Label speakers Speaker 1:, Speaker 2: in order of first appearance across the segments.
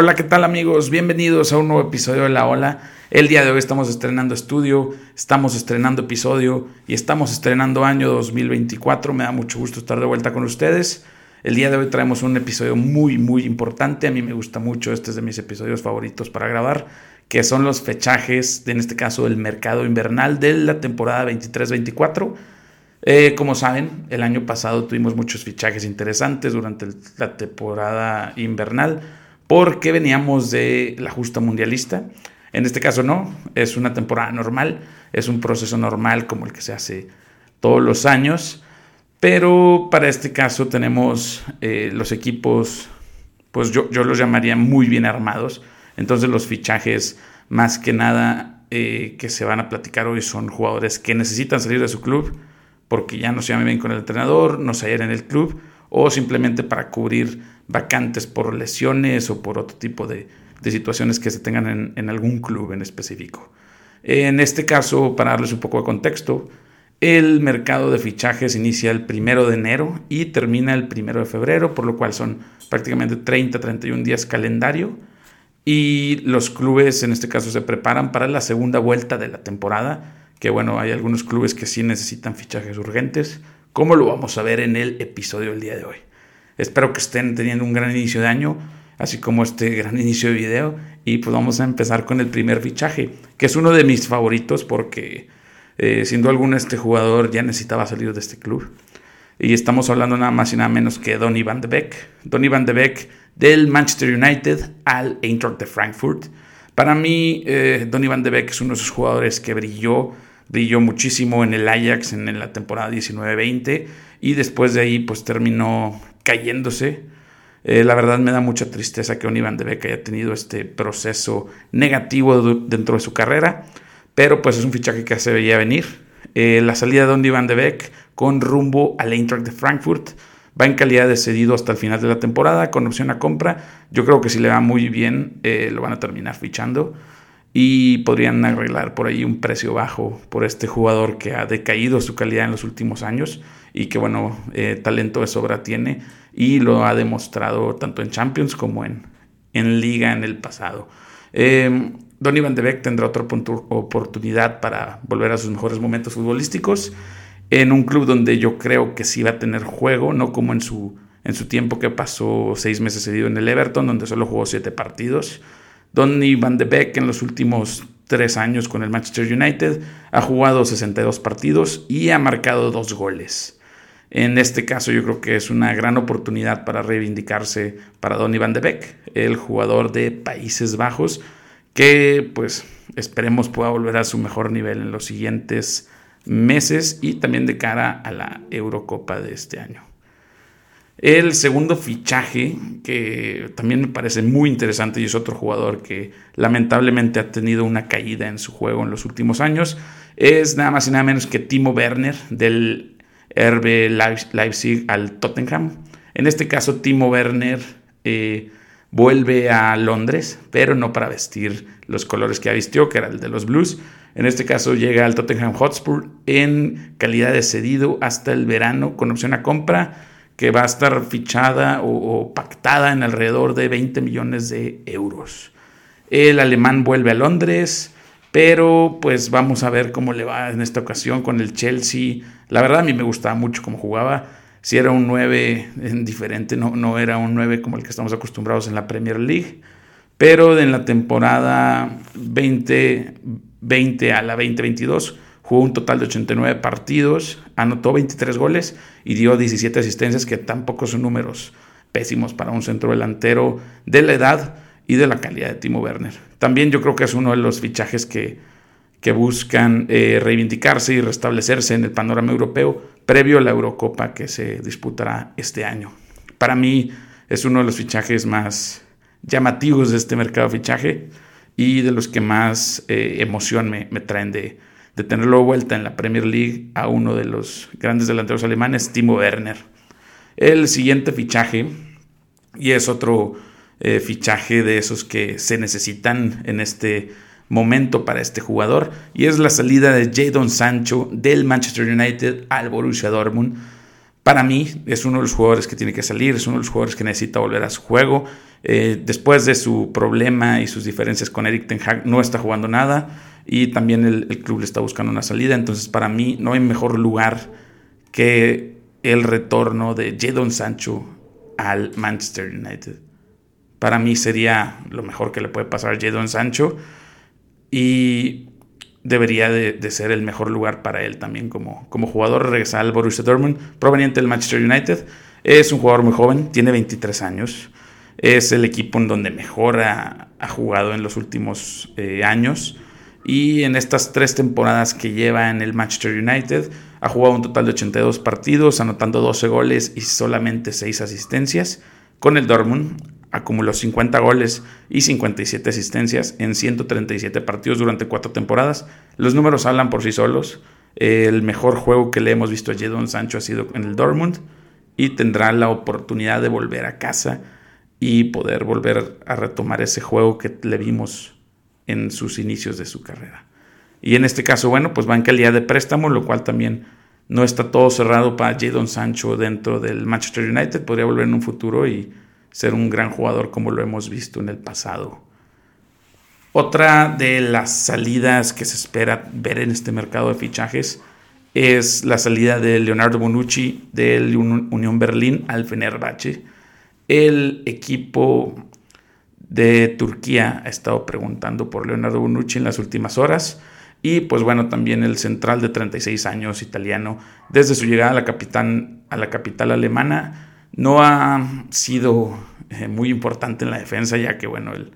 Speaker 1: Hola, ¿qué tal amigos? Bienvenidos a un nuevo episodio de La Ola. El día de hoy estamos estrenando estudio, estamos estrenando episodio y estamos estrenando año 2024. Me da mucho gusto estar de vuelta con ustedes. El día de hoy traemos un episodio muy, muy importante. A mí me gusta mucho, este es de mis episodios favoritos para grabar, que son los fechajes, en este caso del mercado invernal de la temporada 23-24. Eh, como saben, el año pasado tuvimos muchos fichajes interesantes durante la temporada invernal porque veníamos de la justa mundialista. En este caso no, es una temporada normal, es un proceso normal como el que se hace todos los años, pero para este caso tenemos eh, los equipos, pues yo, yo, los llamaría muy bien armados, entonces los fichajes más que nada eh, que se van a platicar hoy son jugadores que necesitan salir de su club porque ya no se llaman bien con el entrenador, no se hallan en el club o simplemente para cubrir vacantes por lesiones o por otro tipo de, situaciones que se tengan en, algún club en específico. En este caso, para darles un poco de contexto, el mercado de fichajes inicia el primero de enero y termina el primero de febrero, por lo cual son prácticamente 30, 31 días calendario. Y los clubes en este caso se preparan para la segunda vuelta de la temporada, que bueno, hay algunos clubes que sí necesitan fichajes urgentes, como lo vamos a ver en el episodio del día de hoy. Espero que estén teniendo un gran inicio de año, así como este gran inicio de video. Y pues vamos a empezar con el primer fichaje, que es uno de mis favoritos porque eh, siendo alguno este jugador ya necesitaba salir de este club. Y estamos hablando nada más y nada menos que Donny van de Beek. Donny van de Beek del Manchester United al Eintracht de Frankfurt. Para mí, eh, Donny van de Beek es uno de esos jugadores que brilló, brilló muchísimo en el Ajax en la temporada 19-20 y después de ahí pues terminó cayéndose. Eh, la verdad me da mucha tristeza que un Iván de Beek haya tenido este proceso negativo dentro de su carrera, pero pues es un fichaje que se veía venir. Eh, la salida de Don Iván de Beek con rumbo al Eintracht de Frankfurt va en calidad de cedido hasta el final de la temporada con opción a compra. Yo creo que si le va muy bien eh, lo van a terminar fichando y podrían arreglar por ahí un precio bajo por este jugador que ha decaído su calidad en los últimos años y que bueno, talento de sobra tiene y lo ha demostrado tanto en Champions como en, en Liga en el pasado. Eh, Donny Van de Beek tendrá otra oportunidad para volver a sus mejores momentos futbolísticos en un club donde yo creo que sí va a tener juego, no como en su, en su tiempo que pasó seis meses cedido en el Everton, donde solo jugó siete partidos. Donny Van de Beek en los últimos tres años con el Manchester United ha jugado 62 partidos y ha marcado dos goles. En este caso yo creo que es una gran oportunidad para reivindicarse para Donny van de Beek, el jugador de Países Bajos, que pues esperemos pueda volver a su mejor nivel en los siguientes meses y también de cara a la Eurocopa de este año. El segundo fichaje, que también me parece muy interesante y es otro jugador que lamentablemente ha tenido una caída en su juego en los últimos años, es nada más y nada menos que Timo Werner del RB Leipzig al Tottenham. En este caso, Timo Werner eh, vuelve a Londres, pero no para vestir los colores que vistió, que era el de los Blues. En este caso llega al Tottenham Hotspur en calidad de cedido hasta el verano con opción a compra que va a estar fichada o, pactada en alrededor de 20 millones de euros. El alemán vuelve a Londres, pero pues vamos a ver cómo le va en esta ocasión con el Chelsea. La verdad a mí me gustaba mucho cómo jugaba. Si era un 9 diferente, no, no era un 9 como el que estamos acostumbrados en la Premier League. Pero en la temporada 2020 a la 2022 jugó un total de 89 partidos, anotó 23 goles y dio 17 asistencias, que tampoco son números pésimos para un centro delantero de la edad y de la calidad de Timo Werner. También yo creo que es uno de los fichajes que, que buscan eh, reivindicarse y restablecerse en el panorama europeo previo a la Eurocopa que se disputará este año. Para mí es uno de los fichajes más llamativos de este mercado de fichaje y de los que más eh, emoción me, traen de, de tenerlo vuelta en la Premier League a uno de los grandes delanteros alemanes, Timo Werner. El siguiente fichaje, y es otro eh, fichaje de esos que se necesitan en este momento para este jugador y es la salida de Jadon Sancho del Manchester United al Borussia Dortmund. Para mí es uno de los jugadores que tiene que salir, es uno de los jugadores que necesita volver a su juego. Eh, después de su problema y sus diferencias con Eric Ten Hag, no está jugando nada y también el, club le está buscando una salida. Entonces, para mí, no hay mejor lugar que el retorno de Jadon Sancho al Manchester United. Para mí sería lo mejor que le puede pasar a Jadon Sancho y debería de, ser el mejor lugar para él también como, como jugador. Regresar al Borussia Dortmund, proveniente del Manchester United. Es un jugador muy joven, tiene 23 años. Es el equipo en donde mejor ha, jugado en los últimos eh, años. Y en estas tres temporadas que lleva en el Manchester United, ha jugado un total de 82 partidos, anotando 12 goles y solamente 6 asistencias. Con el Dortmund acumuló 50 goles y 57 asistencias en 137 partidos durante cuatro temporadas. Los números hablan por sí solos. El mejor juego que le hemos visto a Jadon Sancho ha sido en el Dortmund y tendrá la oportunidad de volver a casa y poder volver a retomar ese juego que le vimos en sus inicios de su carrera. Y en este caso, bueno, pues va en calidad de préstamo, lo cual también no está todo cerrado para Jadon Sancho dentro del Manchester United. Podría volver en un futuro y ser un gran jugador como lo hemos visto en el pasado. Otra de las salidas que se espera ver en este mercado de fichajes es la salida de Leonardo Bonucci del Unión Berlín al Fenerbahce. El equipo de Turquía ha estado preguntando por Leonardo Bonucci en las últimas horas. Y pues bueno, también el central de 36 años italiano, desde su llegada a la, a la capital alemana, no ha sido eh, muy importante en la defensa, ya que bueno, el,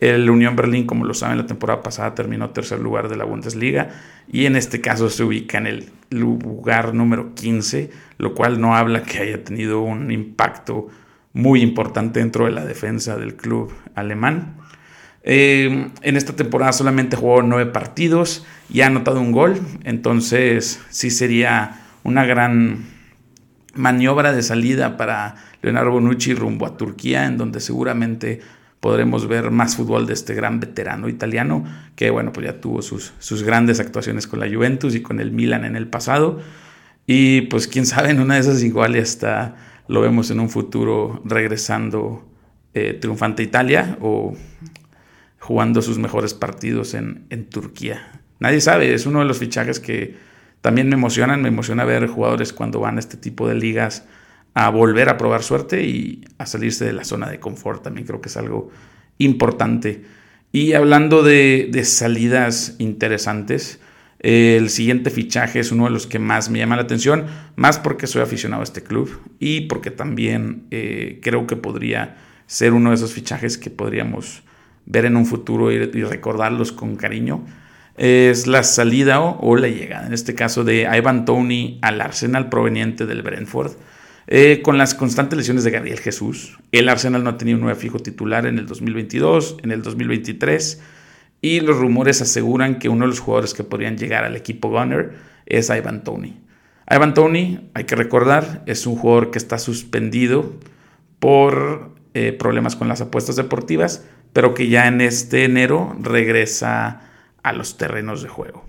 Speaker 1: el Unión Berlín, como lo saben, la temporada pasada terminó tercer lugar de la Bundesliga y en este caso se ubica en el lugar número 15, lo cual no habla que haya tenido un impacto muy importante dentro de la defensa del club alemán. Eh, en esta temporada solamente jugó nueve partidos y ha anotado un gol, entonces sí sería una gran maniobra de salida para Leonardo Bonucci rumbo a Turquía, en donde seguramente podremos ver más fútbol de este gran veterano italiano, que bueno, pues ya tuvo sus, sus grandes actuaciones con la Juventus y con el Milan en el pasado. Y pues quién sabe, en una de esas igual hasta lo vemos en un futuro regresando eh, triunfante a Italia o jugando sus mejores partidos en, en Turquía. Nadie sabe, es uno de los fichajes que también me emocionan, me emociona ver jugadores cuando van a este tipo de ligas a volver a probar suerte y a salirse de la zona de confort. También creo que es algo importante. Y hablando de, salidas interesantes, el siguiente fichaje es uno de los que más me llama la atención, más porque soy aficionado a este club y porque también eh, creo que podría ser uno de esos fichajes que podríamos ver en un futuro y, recordarlos con cariño. Es la salida o, la llegada, en este caso, de Ivan Tony al Arsenal proveniente del Brentford. Eh, con las constantes lesiones de Gabriel Jesús, el Arsenal no ha tenido un nuevo fijo titular en el 2022, en el 2023, y los rumores aseguran que uno de los jugadores que podrían llegar al equipo Gunner es Ivan Tony. Ivan Tony, hay que recordar, es un jugador que está suspendido por eh, problemas con las apuestas deportivas, pero que ya en este enero regresa a los terrenos de juego.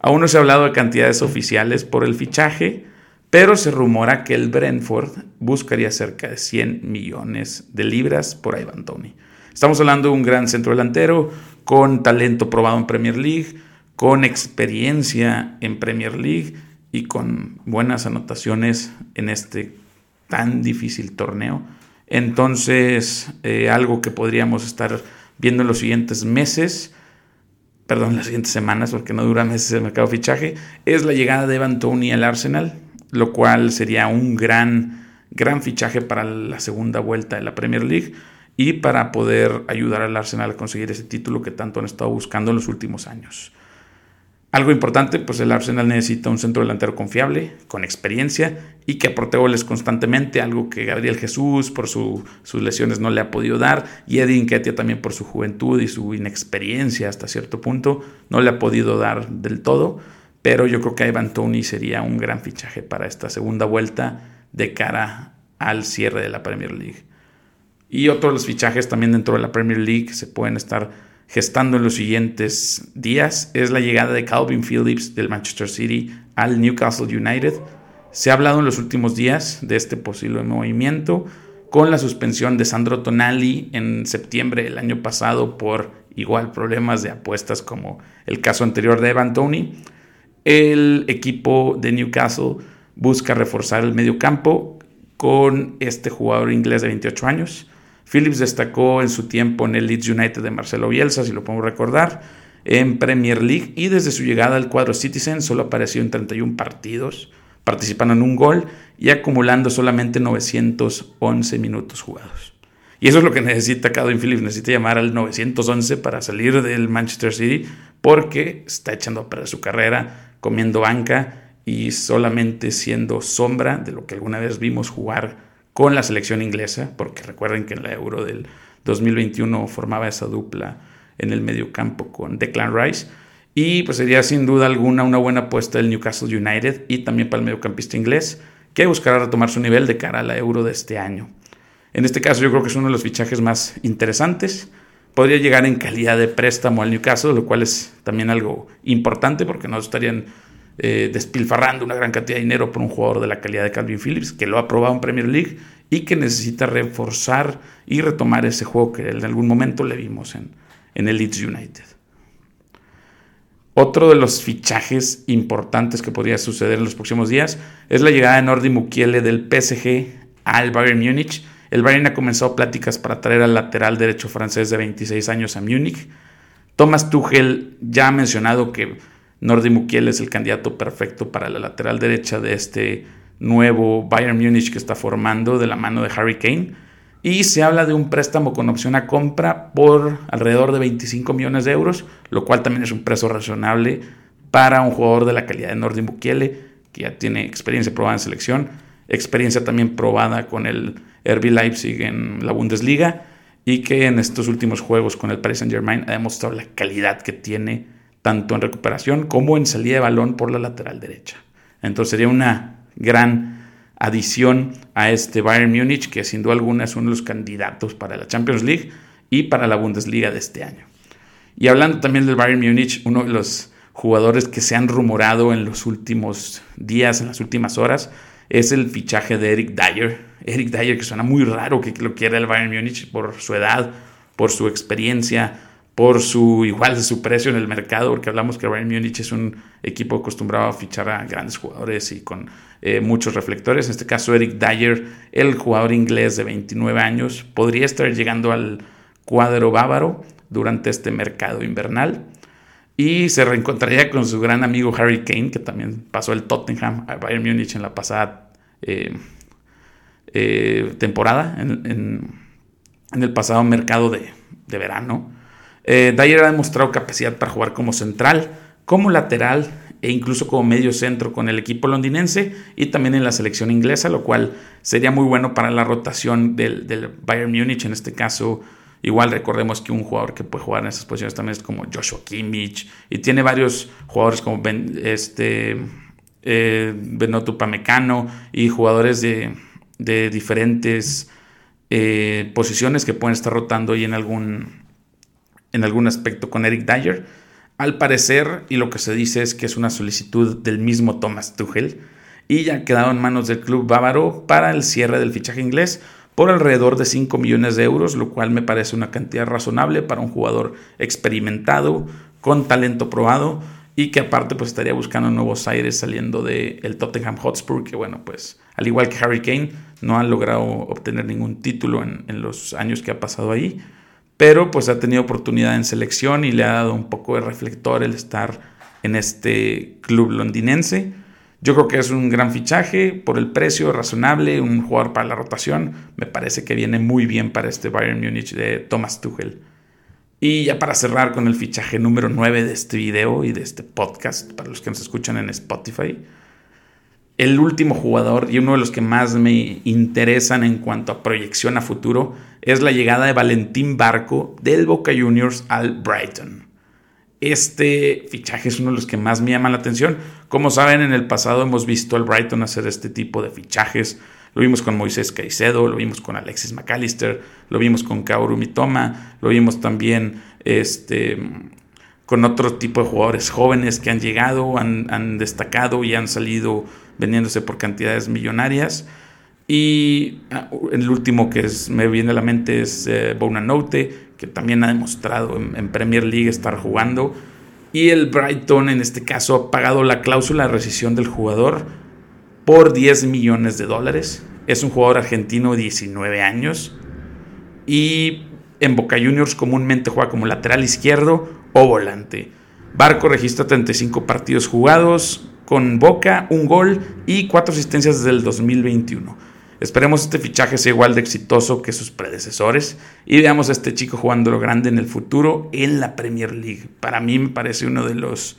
Speaker 1: Aún no se ha hablado de cantidades oficiales por el fichaje, pero se rumora que el Brentford buscaría cerca de 100 millones de libras por Ivan Tony. Estamos hablando de un gran centro delantero con talento probado en Premier League, con experiencia en Premier League y con buenas anotaciones en este tan difícil torneo. Entonces, eh, algo que podríamos estar viendo en los siguientes meses, perdón, las siguientes semanas, porque no dura meses el mercado de fichaje, es la llegada de Evan Tony al Arsenal lo cual sería un gran, gran fichaje para la segunda vuelta de la Premier League y para poder ayudar al Arsenal a conseguir ese título que tanto han estado buscando en los últimos años. Algo importante, pues el Arsenal necesita un centro delantero confiable, con experiencia y que aporte goles constantemente, algo que Gabriel Jesús por sus lesiones no le ha podido dar y Eddie Nketiah también por su juventud y su inexperiencia hasta cierto punto no le ha podido dar del todo pero yo creo que Ivan Tony sería un gran fichaje para esta segunda vuelta de cara al cierre de la Premier League. Y otros los fichajes también dentro de la Premier League se pueden estar gestando en los siguientes días es la llegada de Calvin Phillips del Manchester City al Newcastle United. Se ha hablado en los últimos días de este posible movimiento con la suspensión de Sandro Tonali en septiembre del año pasado por igual problemas de apuestas como el caso anterior de Evan Tony. El equipo de Newcastle busca reforzar el medio campo con este jugador inglés de 28 años. Phillips destacó en su tiempo en el Leeds United de Marcelo Bielsa, si lo podemos recordar, en Premier League y desde su llegada al cuadro Citizen solo apareció en 31 partidos, participando en un gol y acumulando solamente 911 minutos jugados. Y eso es lo que necesita Calvin Phillips, necesita llamar al 911 para salir del Manchester City porque está echando a perder su carrera, comiendo banca y solamente siendo sombra de lo que alguna vez vimos jugar con la selección inglesa, porque recuerden que en la Euro del 2021 formaba esa dupla en el medio campo con Declan Rice. Y pues sería sin duda alguna una buena apuesta del Newcastle United y también para el mediocampista inglés, que buscará retomar su nivel de cara a la Euro de este año. En este caso yo creo que es uno de los fichajes más interesantes. Podría llegar en calidad de préstamo al Newcastle, lo cual es también algo importante porque no estarían eh, despilfarrando una gran cantidad de dinero por un jugador de la calidad de Calvin Phillips, que lo ha probado en Premier League y que necesita reforzar y retomar ese juego que en algún momento le vimos en, en el Leeds United. Otro de los fichajes importantes que podría suceder en los próximos días es la llegada de Nordi Mukiele del PSG al Bayern Múnich. El Bayern ha comenzado pláticas para traer al lateral derecho francés de 26 años a Múnich. Thomas Tuchel ya ha mencionado que Nordi Mukiel es el candidato perfecto para la lateral derecha de este nuevo Bayern Múnich que está formando de la mano de Harry Kane. Y se habla de un préstamo con opción a compra por alrededor de 25 millones de euros, lo cual también es un precio razonable para un jugador de la calidad de Nordi Mukiele, que ya tiene experiencia probada en selección, experiencia también probada con el RB Leipzig en la Bundesliga y que en estos últimos juegos con el Paris Saint-Germain ha demostrado la calidad que tiene tanto en recuperación como en salida de balón por la lateral derecha. Entonces sería una gran adición a este Bayern Múnich, que sin duda alguna es uno de los candidatos para la Champions League y para la Bundesliga de este año. Y hablando también del Bayern Múnich, uno de los jugadores que se han rumorado en los últimos días, en las últimas horas, es el fichaje de Eric Dyer. Eric Dyer, que suena muy raro que lo quiera el Bayern Múnich por su edad, por su experiencia, por su igual su precio en el mercado, porque hablamos que Bayern Múnich es un equipo acostumbrado a fichar a grandes jugadores y con eh, muchos reflectores. En este caso, Eric Dyer, el jugador inglés de 29 años, podría estar llegando al cuadro bávaro durante este mercado invernal y se reencontraría con su gran amigo Harry Kane, que también pasó el Tottenham a Bayern Múnich en la pasada eh, eh, temporada, en, el pasado mercado de, de verano. Eh, Dyer ha demostrado capacidad para jugar como central, como lateral e incluso como medio centro con el equipo londinense y también en la selección inglesa, lo cual sería muy bueno para la rotación del, Bayern Múnich. En este caso, igual recordemos que un jugador que puede jugar en esas posiciones también es como Joshua Kimmich y tiene varios jugadores como ben, este, eh, y jugadores de, diferentes eh, posiciones que pueden estar rotando ahí en algún en algún aspecto con Eric Dyer. Al parecer, y lo que se dice es que es una solicitud del mismo Thomas Tuchel, y ya ha quedado en manos del club bávaro para el cierre del fichaje inglés por alrededor de 5 millones de euros, lo cual me parece una cantidad razonable para un jugador experimentado, con talento probado y que aparte pues estaría buscando nuevos aires saliendo del el Tottenham Hotspur, que bueno, pues al igual que Harry Kane, no han logrado obtener ningún título en, en los años que ha pasado ahí pero pues ha tenido oportunidad en selección y le ha dado un poco de reflector el estar en este club londinense. Yo creo que es un gran fichaje por el precio razonable, un jugador para la rotación. Me parece que viene muy bien para este Bayern Múnich de Thomas Tuchel. Y ya para cerrar con el fichaje número 9 de este video y de este podcast, para los que nos escuchan en Spotify, el último jugador y uno de los que más me interesan en cuanto a proyección a futuro es la llegada de Valentín Barco del Boca Juniors al Brighton. Este fichaje es uno de los que más me llama la atención. Como saben, en el pasado hemos visto al Brighton hacer este tipo de fichajes. Lo vimos con Moisés Caicedo, lo vimos con Alexis McAllister, lo vimos con Kaoru Mitoma, lo vimos también este, con otro tipo de jugadores jóvenes que han llegado, han, han destacado y han salido vendiéndose por cantidades millonarias. Y ah, el último que me viene a la mente es eh, Bonanote, que también ha demostrado en, Premier League estar jugando. Y el Brighton en este caso ha pagado la cláusula de rescisión del jugador por 10 millones de dólares. Es un jugador argentino de 19 años. Y en Boca Juniors comúnmente juega como lateral izquierdo o volante. Barco registra 35 partidos jugados con Boca, un gol y cuatro asistencias desde el 2021. Esperemos este fichaje sea igual de exitoso que sus predecesores y veamos a este chico jugando lo grande en el futuro en la Premier League. Para mí me parece uno de los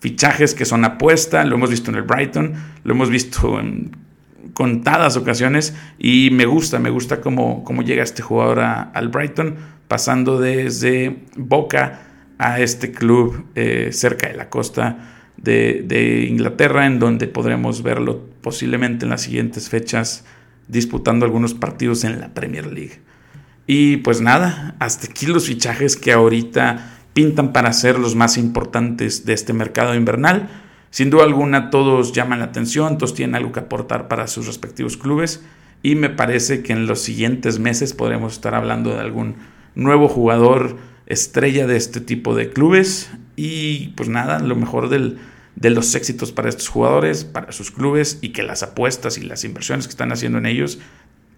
Speaker 1: fichajes que son apuesta, lo hemos visto en el Brighton, lo hemos visto en contadas ocasiones y me gusta, me gusta cómo, cómo llega este jugador al Brighton, pasando desde Boca a este club eh, cerca de la costa de, Inglaterra, en donde podremos verlo posiblemente en las siguientes fechas disputando algunos partidos en la Premier League. Y pues nada, hasta aquí los fichajes que ahorita pintan para ser los más importantes de este mercado invernal. Sin duda alguna todos llaman la atención, todos tienen algo que aportar para sus respectivos clubes y me parece que en los siguientes meses podremos estar hablando de algún nuevo jugador estrella de este tipo de clubes y pues nada, lo mejor del, de los éxitos para estos jugadores, para sus clubes y que las apuestas y las inversiones que están haciendo en ellos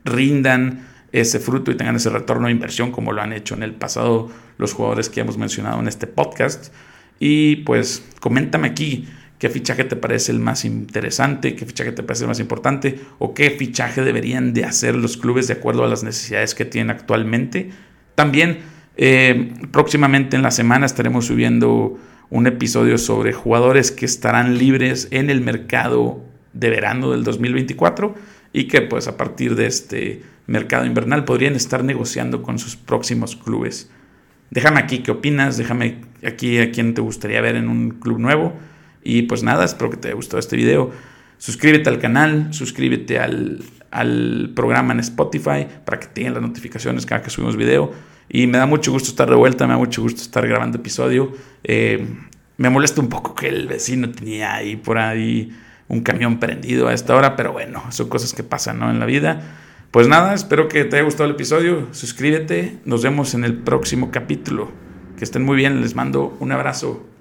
Speaker 1: rindan ese fruto y tengan ese retorno de inversión como lo han hecho en el pasado los jugadores que hemos mencionado en este podcast. Y pues coméntame aquí qué fichaje te parece el más interesante, qué fichaje te parece el más importante o qué fichaje deberían de hacer los clubes de acuerdo a las necesidades que tienen actualmente. También eh, próximamente en la semana estaremos subiendo un episodio sobre jugadores que estarán libres en el mercado de verano del 2024 y que pues a partir de este mercado invernal podrían estar negociando con sus próximos clubes. Déjame aquí qué opinas, déjame aquí a quién te gustaría ver en un club nuevo y pues nada, espero que te haya gustado este video. Suscríbete al canal, suscríbete al, al programa en Spotify para que tengan las notificaciones cada que subimos video. Y me da mucho gusto estar de vuelta, me da mucho gusto estar grabando episodio. Eh, me molesta un poco que el vecino tenía ahí por ahí un camión prendido a esta hora, pero bueno, son cosas que pasan ¿no? en la vida. Pues nada, espero que te haya gustado el episodio. Suscríbete, nos vemos en el próximo capítulo. Que estén muy bien, les mando un abrazo.